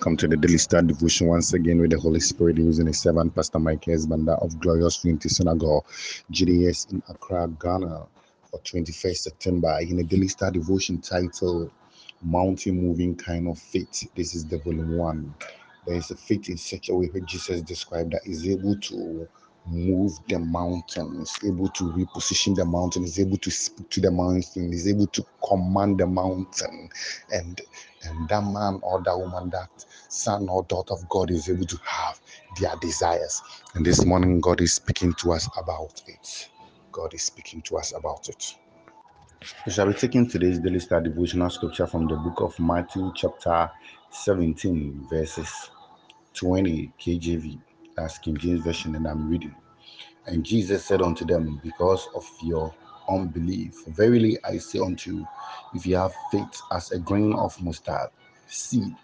welcome to the Daily Star Devotion once again with the Holy Spirit using a servant Pastor Mike Esbanda of Glorious Unity Synagogue, GDS in Accra, Ghana for 21st September in a Daily Star Devotion titled Mountain Moving Kind of Faith. This is the volume one. There is a faith in such a way where Jesus described that is able to move the mountain, is able to reposition the mountain, is able to speak to the mountain, is able to command the mountain. And and that man or that woman, that son or daughter of God is able to have their desires. And this morning, God is speaking to us about it. God is speaking to us about it. We shall be taking today's daily star devotional scripture from the book of Matthew, chapter 17, verses 20 KJV. That's King James Version, and I'm reading. And Jesus said unto them, Because of your unbelief, verily I say unto you, if you have faith as a grain of mustard seed,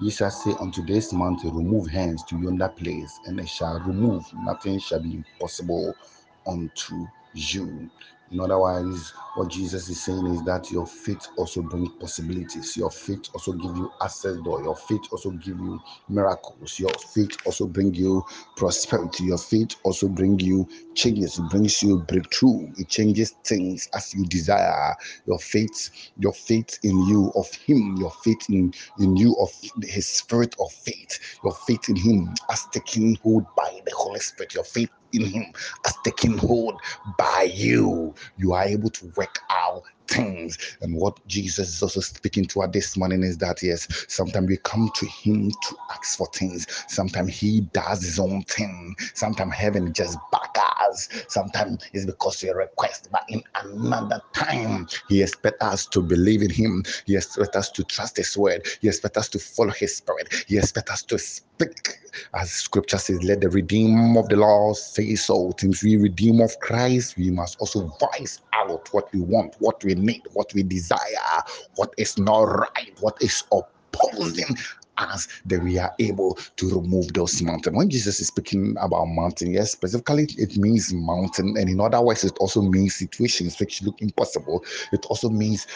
ye shall say unto this mountain, Remove hence to yonder place, and it shall remove, nothing shall be impossible unto you. In other words, what Jesus is saying is that your faith also brings possibilities. Your faith also give you access door. Your faith also give you miracles. Your faith also bring you prosperity. Your faith also bring you changes. It brings you breakthrough. It changes things as you desire. Your faith, your faith in you of Him. Your faith in in you of His Spirit of faith. Your faith in Him as taken hold by the Holy Spirit. Your faith in Him as taken hold by you. You are able to work out things. And what Jesus is also speaking to us this morning is that yes, sometimes we come to Him to ask for things. Sometimes He does His own thing. Sometimes heaven just back us. Sometimes it's because we request, but in another time, He expects us to believe in Him. He expects us to trust His word. He expects us to follow His Spirit. He expects us to speak, as Scripture says, "Let the redeem of the Lord say so." Since we redeem of Christ, we must also voice out what we want, what we need, what we desire, what is not right, what is opposing us that we are able to remove those mountains. When Jesus is speaking about mountain, yes, specifically it means mountain, and in other words, it also means situations which look impossible. It also means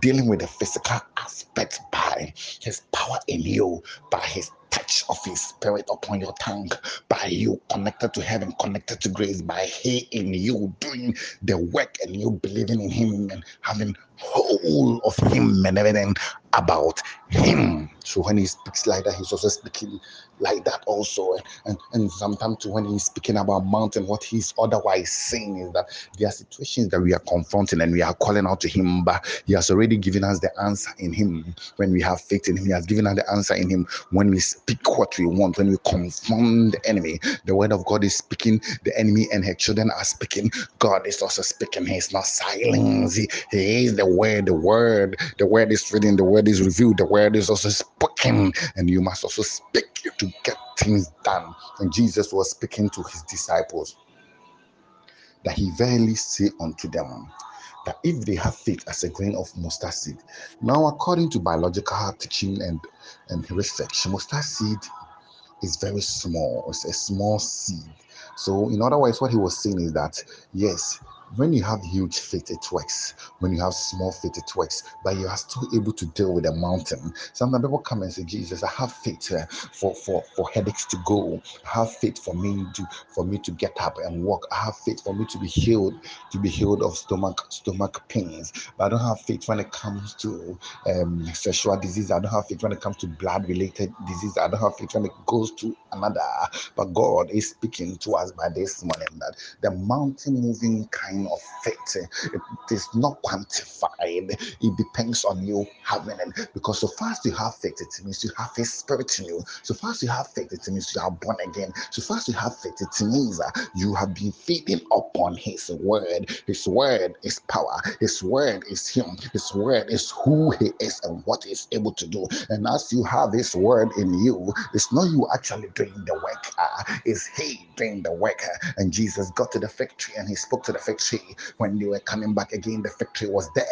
dealing with the physical aspect by his power in you, by his touch of his spirit upon your tongue, by you connected to heaven, connected to grace, by he in you doing the work and you believing in him and having whole of him and everything about him. So when he speaks like that, he's also speaking like that also. And, and, and sometimes when he's speaking about mountain, what he's otherwise saying is that there are situations that we are confronting and we are calling out to him, but he has already given us the answer in him when we have faith in him. He has given us the answer in him when we speak what we want, when we confront the enemy. The word of God is speaking, the enemy and her children are speaking. God is also speaking. He's not silent. He, he is the word, the word, the word is reading, the word is revealed, the word is also spoken, and you must also speak to get things done. And Jesus was speaking to his disciples that he verily say unto them that if they have faith as a grain of mustard seed. Now, according to biological teaching and, and research, mustard seed is very small. It's a small seed. So, in other words, what he was saying is that yes, when you have huge faith, it works. When you have small faith, it works. But you are still able to deal with a mountain. Sometimes people come and say, Jesus, I have faith uh, for, for, for headaches to go. I have faith for me to for me to get up and walk. I have faith for me to be healed, to be healed of stomach stomach pains. But I don't have faith when it comes to um, sexual disease. I don't have faith when it comes to blood related disease. I don't have faith when it goes to another. But God is speaking to us by this morning that the mountain moving kind of faith. It is not quantified. It depends on you having it. Because so as you have faith, it means you have a spirit in you. So as you have faith, it means you are born again. So as you have faith, it means you have been feeding upon His word. His word is power. His word is Him. His word is who He is and what He's able to do. And as you have His word in you, it's not you actually doing the work. Uh, it's He doing the work. And Jesus got to the fig tree and He spoke to the fig tree. When they were coming back again, the tree was dead.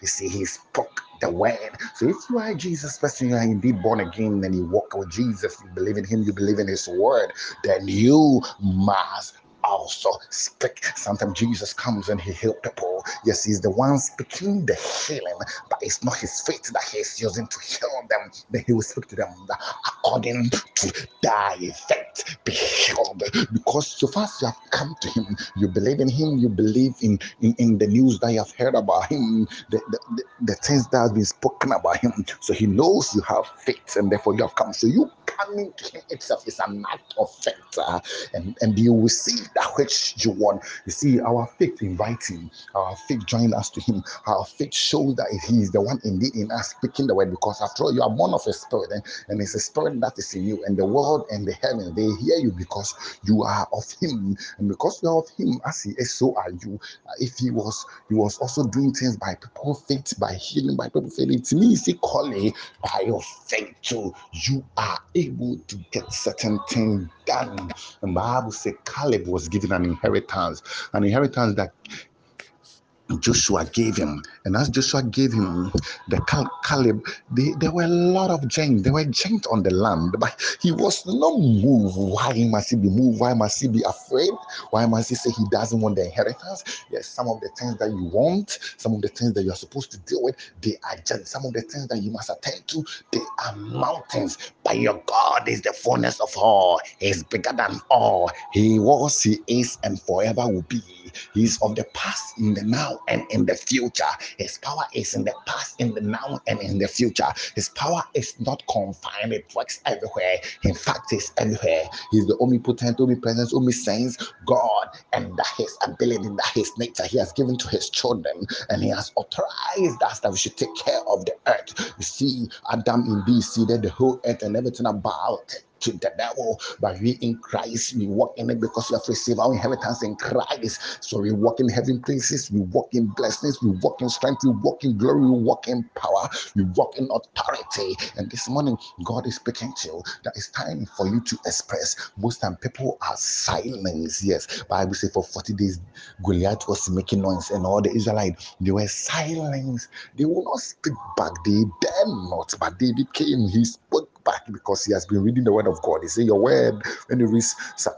You see, He spoke the word. So if you are Jesus person, you are indeed born again and you walk with Jesus, you believe in him, you believe in his word, then you must also speak. Sometimes Jesus comes and he heals people. Yes, he's the one speaking the healing, but it's not his faith that he's using to heal them. Then he will speak to them according to thy faith. Be healed. Because so far as you have come to him, you believe in him, you believe in, in, in the news that you have heard about him, the, the, the, the things that have been spoken about him. So he knows you have faith and therefore you have come. So you coming to him itself is an act of faith. Uh, and, and you will see that which you want. You see, our faith invites him, our faith join us to him, our faith shows that he is the one indeed in us speaking the word because after all, you are born of a spirit and, and it's a spirit that is in you, and the world and the heaven they hear you because you are of him, and because you are of him, as he is, so are you. Uh, if he was, he was also doing things by people faith, by healing, by people faith. It means equally by your faith too, you are able to get certain things done. And Bible says Caleb was given an inheritance, an inheritance that Joshua gave him. And as Joshua gave him the Cal- Caleb, they, there were a lot of giants. There were giants on the land, but he was not moved. Why must he be moved? Why must he be afraid? Why must he say he doesn't want the inheritance? Yes, some of the things that you want, some of the things that you're supposed to deal with, they are just some of the things that you must attend to, they are mountains. But your God is the fullness of all, He's bigger than all. He was, He is, and forever will be. He's of the past, in the now, and in the future. His power is in the past, in the now, and in the future. His power is not confined, it works everywhere. In fact, it's everywhere. He's the omnipotent, omnipresent, omniscience God, and that his ability, that his nature, he has given to his children, and he has authorized us that we should take care of the earth. You see, Adam indeed ceded the whole earth and everything about it to the devil, but we in Christ, we walk in it because we have received our inheritance in Christ. So we walk in heaven places, we walk in blessings, we walk in strength, we walk in glory, we walk in power, we walk in authority. And this morning, God is speaking to you that it's time for you to express. Most time people are silent. Yes, Bible say for 40 days Goliath was making noise, and all the Israelites they were silent. They will not speak back, they dare not, but David came, he spoke back because he has been reading the word of God. He said, Your word, when you read Psalm,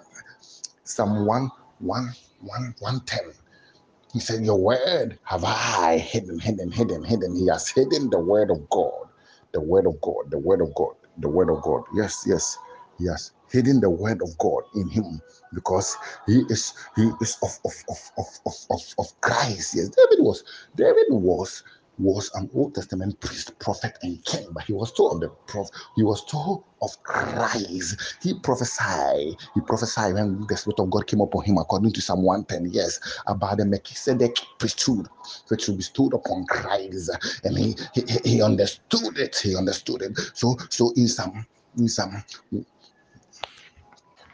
Psalm 1, 1, 1, 110, he said, Your word have I hidden, hidden, hidden, hidden. He has hidden the word of God, the word of God, the word of God, the word of God. Yes, yes, yes. Hidden the word of God in him because he is he is of of of of of, of, of Christ. Yes, David was David was was an Old Testament priest, prophet, and king, but he was told of the prophet, he was told of Christ. He prophesied, he prophesied when the Spirit of God came upon him, according to Psalm 110, yes, about the Melchizedek priesthood, which will be stood upon Christ. And he, he he understood it, he understood it. So so in some in some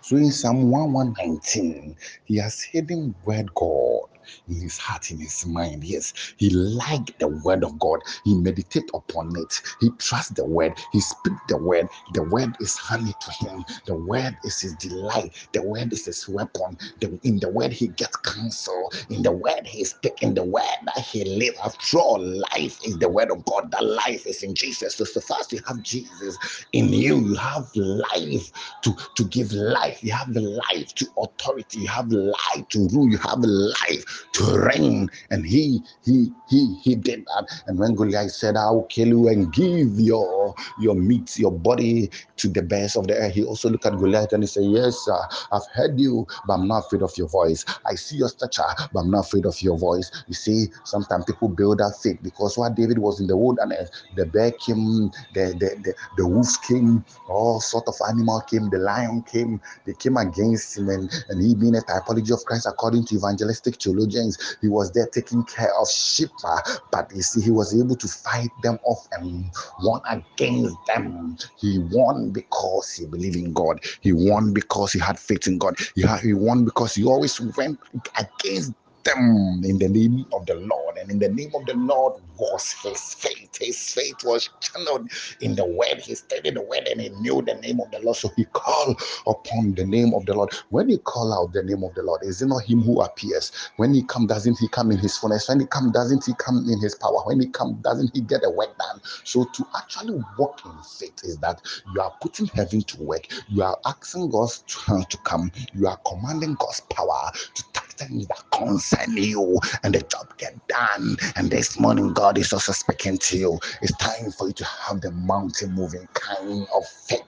so in Psalm 119, he has hidden word God in his heart, in his mind. Yes, he liked the word of God. He meditate upon it. He trusts the word. He speak the word. The word is honey to him. The word is his delight. The word is his weapon. The, in the word he gets counsel. In the word he speak. In the word that he live. After all, life is the word of God. That life is in Jesus. So, so fast you have Jesus in you, you have life to, to give life. You have life to authority. You have life to rule. You have life to reign. And he he he he did that. And when Goliath said, I will kill you and give your your meat, your body to the bears of the air, he also looked at Goliath and he said, Yes, uh, I've heard you, but I'm not afraid of your voice. I see your stature, but I'm not afraid of your voice. You see, sometimes people build that faith because while David was in the wilderness, the bear came, the the, the, the wolves came, all sort of animal came, the lion came, they came against him, and, and he being a typology of Christ according to evangelistic theologians, He was there taking care of sheep, but you see, he was able to fight them off and won against them. He won because he believed in God. He won because he had faith in God. He, had, he won because he always went against them in the name of the Lord. And in the name of the Lord was his faith. His faith was channeled in the word. He studied the word and he knew the name of the Lord. So he called upon the name of the Lord. When you call out the name of the Lord, is it not him who appears? When he come, doesn't he come in his fullness? When he come, doesn't he come in his power? When he come, doesn't he get the work done? So to actually walk in faith is that you are putting heaven to work. You are asking God to, to come. You are commanding God's power to that concern you and the job get done. And this morning, God is also speaking to you. It's time for you to have the mountain moving kind of faith.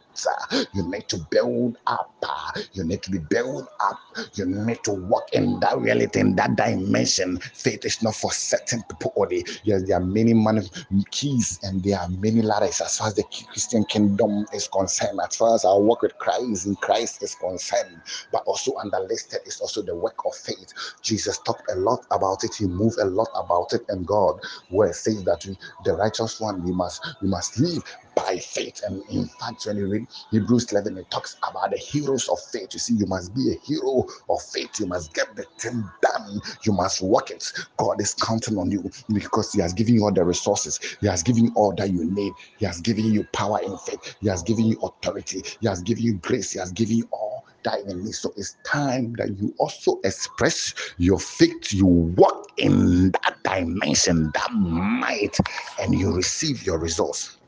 You need to build up. Uh, you need to be built up. You need to walk in that reality, in that dimension. Faith is not for certain people only. Yes, there are many man- keys and there are many ladders as far as the Christian kingdom is concerned, as far as our work with Christ in Christ is concerned. But also under listed is also the work of faith. Jesus talked a lot about it. He moved a lot about it, and God where says that we, the righteous one we must we must live by faith. And in fact, when you read Hebrews 11, it talks about the heroes of faith. You see, you must be a hero of faith. You must get the thing done. You must work it. God is counting on you because He has given you all the resources. He has given you all that you need. He has given you power in faith. He has given you authority. He has given you grace. He has given you all need. So it's time that you also express your faith. You walk in that dimension, that might, and you receive your results.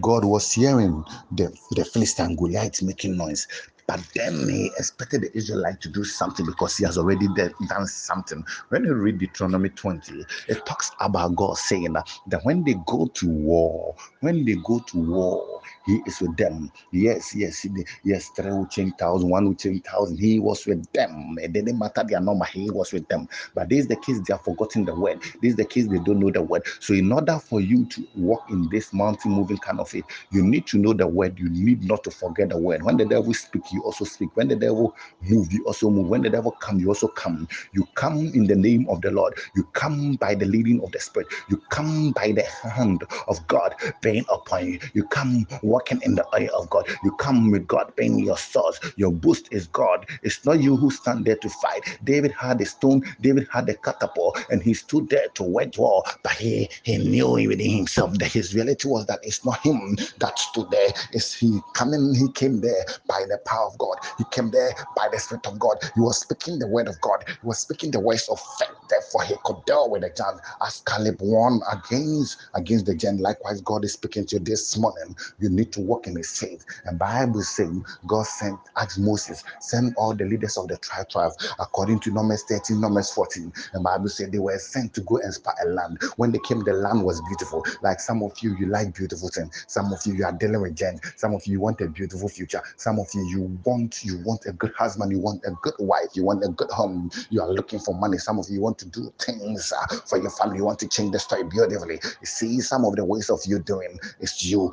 God was hearing the, the Philistine Goliath making noise. But then he expected the Israelite to do something because he has already done something. When you read Deuteronomy 20, it talks about God saying that, that when they go to war, when they go to war, he is with them. Yes, yes, yes, three will change thousand, one will. He was with them. It didn't matter their number, he was with them. But this is the case, they are forgotten the word. This is the case, they don't know the word. So, in order for you to walk in this mountain moving kind of faith, you need to know the word. You need not to forget the word. When the devil speak, you also speak. When the devil move, you also move. When the devil come, you also come. You come in the name of the Lord. You come by the leading of the Spirit. You come by the hand of God being upon you. You come walking in the eye of God. You come with God being your source. Your boost is God. It's not you who stand there to fight. David had a stone. David had a catapult, and he stood there to wage war. But he he knew within himself that his reality was that it's not him that stood there. It's he coming. He came there by the power of God. He came there by the Spirit of God. He was speaking the word of God. He was speaking the words of faith. Therefore, he could deal with the giant as Caleb won against against the giant. Likewise, God is speaking to you this morning. You need to walk in His faith. And Bible saying God sent asked Moses send all the leaders of the tribe tribe according to Numbers 13, Numbers 14. And Bible said they were sent to go and spy a land. When they came, the land was beautiful. Like some of you, you like beautiful things. Some of you, you are dealing with giants. Some of you want a beautiful future. Some of you, you want you want a good husband. You want a good wife. You want a good home. You are looking for money. Some of you want to do things uh, for your family. You want to change the story beautifully. You see, some of the ways of you doing is you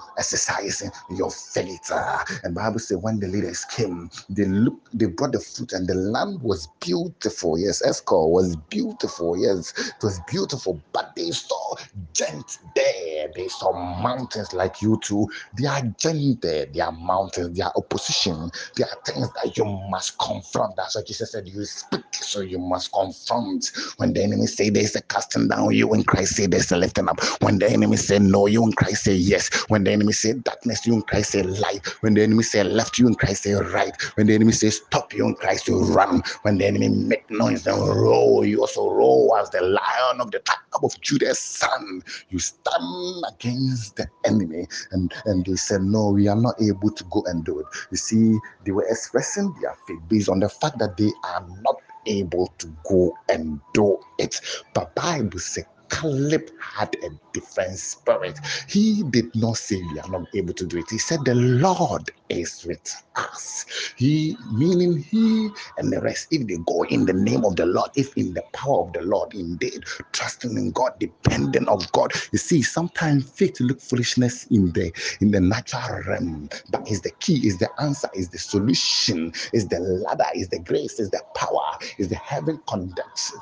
your faith. Uh, and Bible says when the leaders came, they looked, they brought the fruit, and the land was beautiful. Yes, Eshcol was beautiful. Yes, it was beautiful. But they saw giants there. They saw mountains like you too. They are giants there. They are mountains. They are opposition. There are things that you must confront. That's what Jesus said. You speak, so you must confront. When the enemy say there's a casting down, you in Christ say there's a lifting up. When the enemy say no, you in Christ say yes. When the enemy say darkness, you in Christ say light. When the enemy say left, you in Christ say right. When the enemy say stop, you in Christ you run. When the enemy make noise and roar, you also roar as the lion of the tribe of Judah's son. You stand against the enemy, and and they said no, we are not able to go and do it. You see, they were expressing their faith based on the fact that they are not able to go and do it. But Bible says Caleb had a different spirit. He did not say we are not able to do it. He said the Lord is with us. He meaning he and the rest, if they go in the name of the Lord, if in the power of the Lord, indeed, trusting in God, dependent of God. You see, sometimes faith look foolishness in the in the natural realm, but is the key, is the answer, is the solution, is the ladder, is the grace, is the power, is the heaven conducts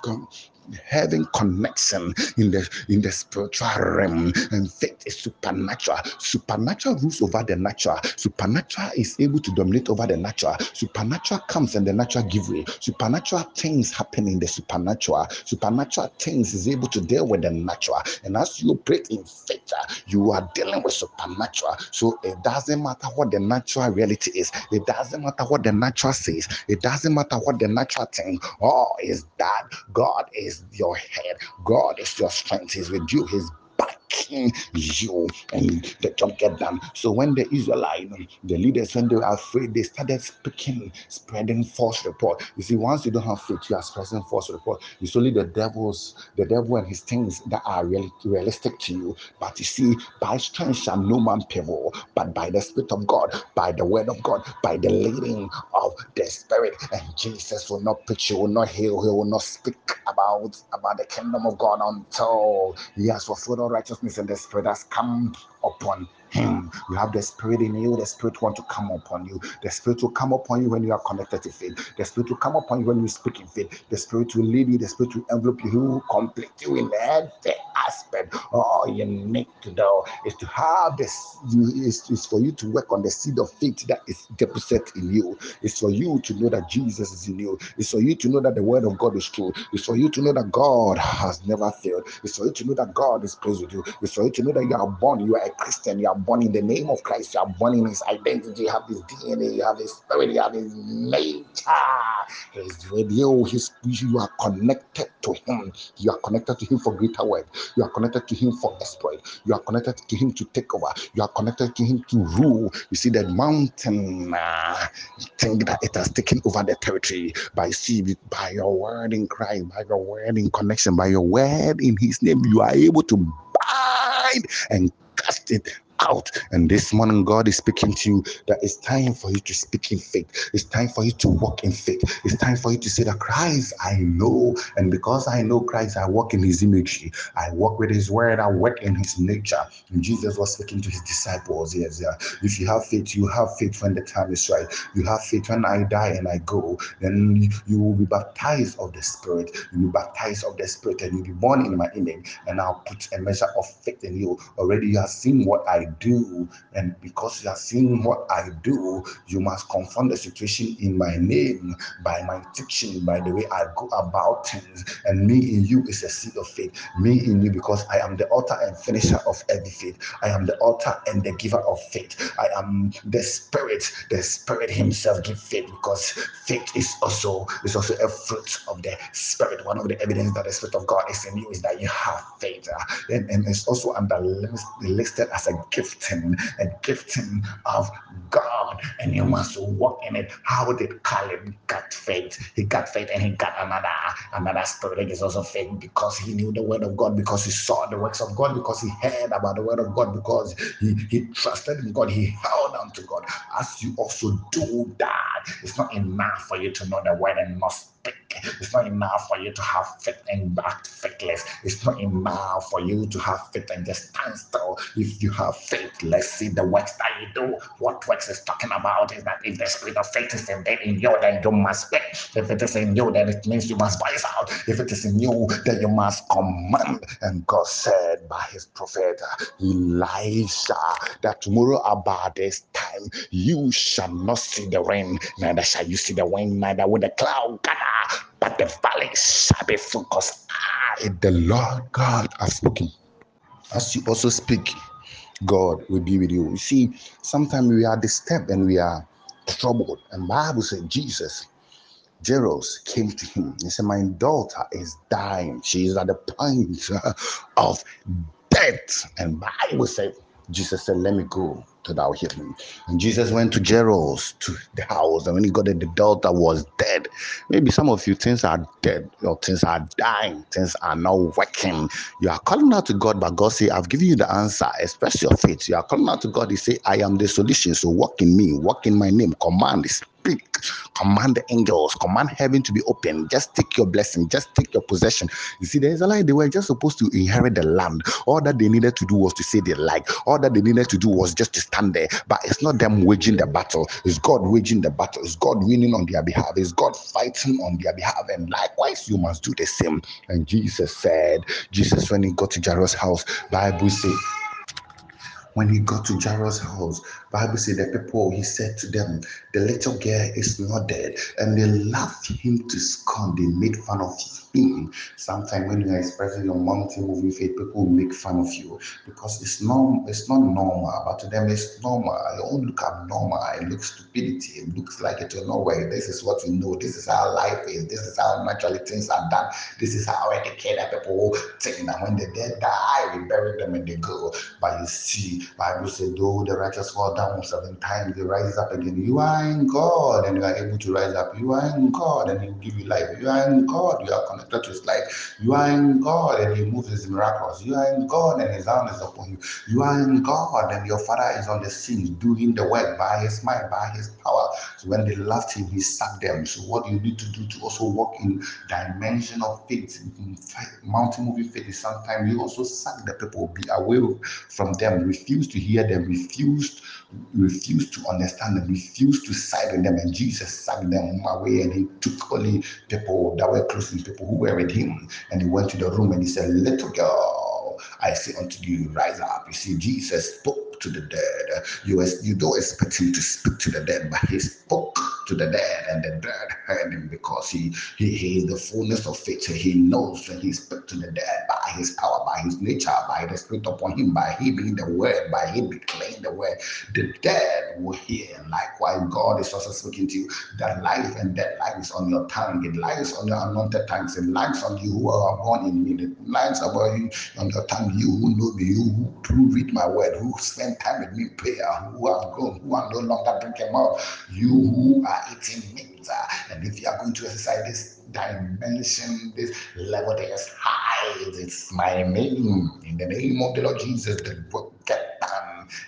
having connection in the in the spiritual realm. And faith is supernatural. Supernatural rules over the natural. Supernatural is able to dominate over the natural. Supernatural comes and the natural give way. Supernatural things happen in the supernatural. Supernatural things is able to deal with the natural. And as you operate in faith you are dealing with supernatural. So it doesn't matter what the natural reality is. It doesn't matter what the natural says. It doesn't matter what the natural thing oh is that god is your head. God is your strength. He's with you. He's backing you and the job get done. So when the Israelites, the leaders, when they were afraid, they started speaking, spreading false report. You see, once you don't have faith, you are spreading false report. It's only the devil's, the devil and his things that are really realistic to you. But you see, by strength shall no man prevail, but by the Spirit of God, by the word of God, by the leading of the Spirit. And Jesus will not preach, he will not heal, he will not speak about, about the kingdom of God until he has fulfilled all righteousness and the Spirit has come upon him. You have the spirit in you, the spirit want to come upon you. The spirit will come upon you when you are connected to faith. The spirit will come upon you when you speak in faith. The spirit will lead you, the spirit will envelop you, he will complete you in every aspect. All you need to know is to have this is, is for you to work on the seed of faith that is deposited in you. It's for you to know that Jesus is in you. It's for you to know that the word of God is true. It's for you to know that God has never failed. It's for you to know that God is pleased with you. It's for you to know that you are born, you are a Christian, you are born in the name of Christ, you are born in his identity, you have his DNA, you have his spirit, you have his nature. His you, his, you are connected to him. You are connected to him for greater work. You are connected to him for exploit. You are connected to him to take over. You are connected to him to rule. You see that mountain uh, think that it has taken over the territory by see by your word in Christ, by your word in connection, by your word in his name, you are able to bind and cast it out. And this morning, God is speaking to you that it's time for you to speak in faith. It's time for you to walk in faith. It's time for you to say that Christ, I know. And because I know Christ, I walk in his imagery. I walk with his word. I work in his nature. And Jesus was speaking to his disciples. Yes, yeah. If you have faith, you have faith when the time is right. You have faith when I die and I go. Then you will be baptized of the Spirit. You will be baptized of the Spirit and you'll be born in my image. And I'll put a measure of faith in you. Already you have seen what I do, and because you are seeing what I do, you must confront the situation in my name, by my teaching, by the way I go about things. And me in you is a seed of faith. Me in you, because I am the author and finisher of every faith. I am the author and the giver of faith. I am the spirit. The spirit himself give faith because faith is also is also a fruit of the spirit. One of the evidence that the spirit of God is in you is that you have faith, and, and it's also under listed as a gifting, a gifting of God, and you must walk in it. How did Caleb get faith? He got faith and he got another another spirit is also faith because he knew the word of God, because he saw the works of God, because he heard about the word of God, because he, he trusted in God, he held on to God. As you also do that, it's not enough for you to know the word and not speak. It's not enough for you to have faith and act faithless. It's not enough for you to have faith and just stand still. If you have faith, let's see the works that you do. What works is talking about is that if the spirit of faith is embedded in you, then you must speak. If it is in you, then it means you must voice out. If it is in you, then you must command. And God said by his prophet Elisha that tomorrow about this time you shall not see the rain, neither shall you see the wind, neither will the cloud gather, but the valley shall be focused. I, the Lord God, have spoken. As you also speak, God will be with you. You see, sometimes we are disturbed and we are troubled. And Bible said Jesus, Jairus came to him. He said, My daughter is dying. She is at the point of death. And Bible said, Jesus said, Let me go to thou heal him. And Jesus went to Jairus to the house, and when he got there, the daughter was dead. Maybe some of you things are dead, or things are dying, things are not working. You are calling out to God, but God say, I've given you the answer. Express your faith. You are calling out to God. He say, I am the solution. So walk in me, walk in my name. Command this speak. Command the angels, command heaven to be open. Just take your blessing, just take your possession. You see, the Israelites, they were just supposed to inherit the land. All that they needed to do was to say they like. All that they needed to do was just to stand there. But it's not them waging the battle, it's God waging the battle, it's God winning on their behalf, it's God fighting on their behalf. And likewise, you must do the same. And Jesus said, Jesus, when he got to Jairus' house, Bible says, when he got to Jairus' house, Bible said the people, he said to them, the little girl is not dead. And they laughed him to scorn. They made fun of him. Sometimes when you are expressing your mountain moving faith, people will make fun of you because it's not it's not normal, but to them it's normal. It don't look abnormal, it looks stupidity, it looks like it will not work. This is what we know, this is how life is, this is how naturally things are done, this is how educated people think that when the dead die, we bury them and they go. But you see, Bible said, though the righteous fall down seven times, they rise up again. You are in God and you are able to rise up. You are in God and He will give you life. You are in God, you are connected to His life. You are in God and He moves His miracles. You are in God and His hand is upon you. You are in God and your Father is on the scene doing the work by His might, by His power. So when they left Him, He sacked them. So what you need to do to also walk in dimension of faith, in mountain moving faith is sometimes you also sack the people, be away from them, refuse to hear them, refuse refused to understand them, refused to side with them, and Jesus sacked them away and he took only people that were close to people who were with him, and he went to the room and he said, Little girl, I say unto you, rise up. You see, Jesus spoke to the dead. You, you don't expect him to speak to the dead, but he spoke to the dead, and the dead heard him because he, he, he is the fullness of faith. He knows when he speaks to the dead his power, by his nature, by the spirit upon him, by him being the word, by him declaring the word. The dead will hear. Likewise, God is also speaking to you that life and death lies on your tongue. It lies on your anointed tongues. It lies on you who are born in me. It lies about you on your tongue. You who know me, you who, who read my word, who spend time with me prayer, who are grown, who are no longer drinking milk, you who are eating meat. Uh, and if you are going to exercise this dimension, this level that is high, it's my name. In the name of the Lord Jesus, the book.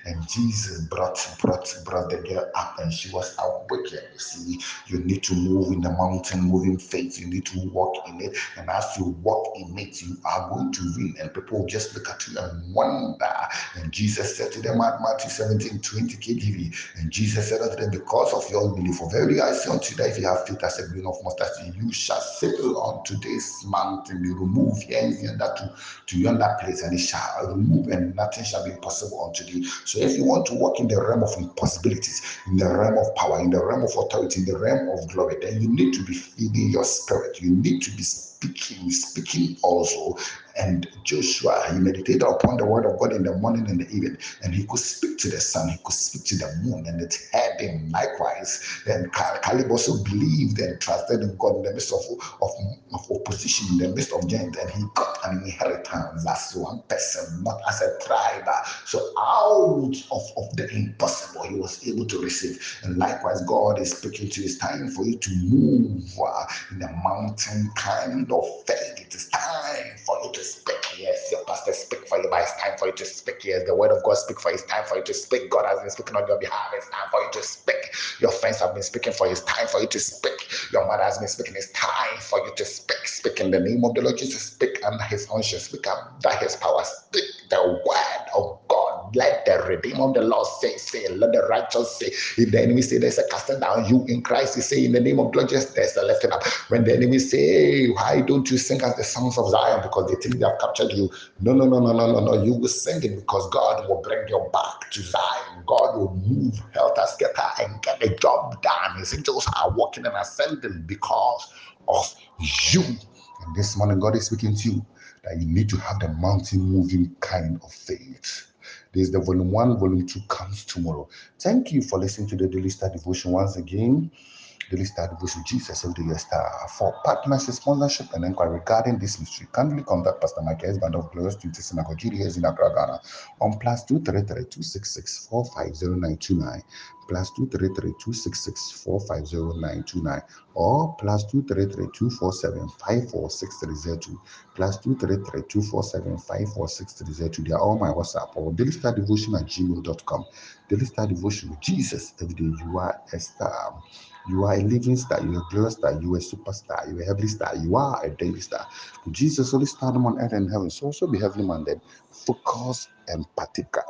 And Jesus brought brought brought the girl up and she was awakened. You see, you need to move in the mountain, moving faith. You need to walk in it. And as you walk in it, you are going to win. And people just look at you and wonder. And Jesus said to them at Matthew 17, 20 KJV, and Jesus said unto them, Because of your unbelief, for very I say unto you that if you have faith as a grain of mustard seed, you shall sail unto this mountain. You remove here and yonder to, to yonder place, and it shall remove, and nothing shall be impossible unto thee. So if you want to walk in the realm of impossibilities, in the realm of power, in the realm of authority, in the realm of glory, then you need to be feeding your spirit. You need to be speaking, speaking also. And Joshua, he meditated upon the word of God in the morning and the evening, and he could speak to the sun, he could speak to the moon, and it heard him likewise. And Caleb also believed and trusted in God in the midst of, of, of opposition, in the midst of giants, and he got an inheritance as one person, not as a tribe. So out of, of the impossible, he was able to receive. And likewise, God is speaking to. It's time for you to move uh, in the mountain kind faith. It is time for you to speak. Yes, your pastor speak for you, but it's time for you to speak. Yes, the word of God speak for you. It's time for you to speak. God has been speaking on your behalf. It's time for you to speak. Your friends have been speaking for you. It's time for you to speak. Your mother has been speaking. It's time for you to speak. Speak in the name of the Lord Jesus. Speak under his unction. Speak under his power. Speak the word of God. Let the redeemer of the Lord say, say, let the righteous say. If the enemy say there's a casting down, you in Christ, you say in the name of God, just there's a lifting up. When the enemy say, why don't you sing as the sons of Zion? Because they think they have captured you. No, no, no, no, no, no, no. You will sing it because God will bring you back to Zion. God will move help us get skelter and get the job done. His angels are walking and ascending because of you. And this morning, God is speaking to you that you need to have the mountain moving kind of faith. There's the volume one, volume two comes tomorrow. Thank you for listening to the Daily Star Devotion once again. Daily Star Devotion Jesus of the Year. For partnership, sponsorship, and inquiry regarding this ministry, kindly contact Pastor S. Band of Glorious Trinity Synagogue, GDS in Accra, Ghana, on plus 233 266 450929, plus 233 266 450929, or plus 233 247 546302, plus 233 247 546302. They are all my WhatsApp or Daily Star Devotion at gmail.com. Daily Star Devotion Jesus every day you are a star. You are a living star, you are a glorious star, you are a superstar, you are a heavenly star, you are a daily star. Jesus only stardom on earth and heaven, so also be heavenly minded, focus and particular.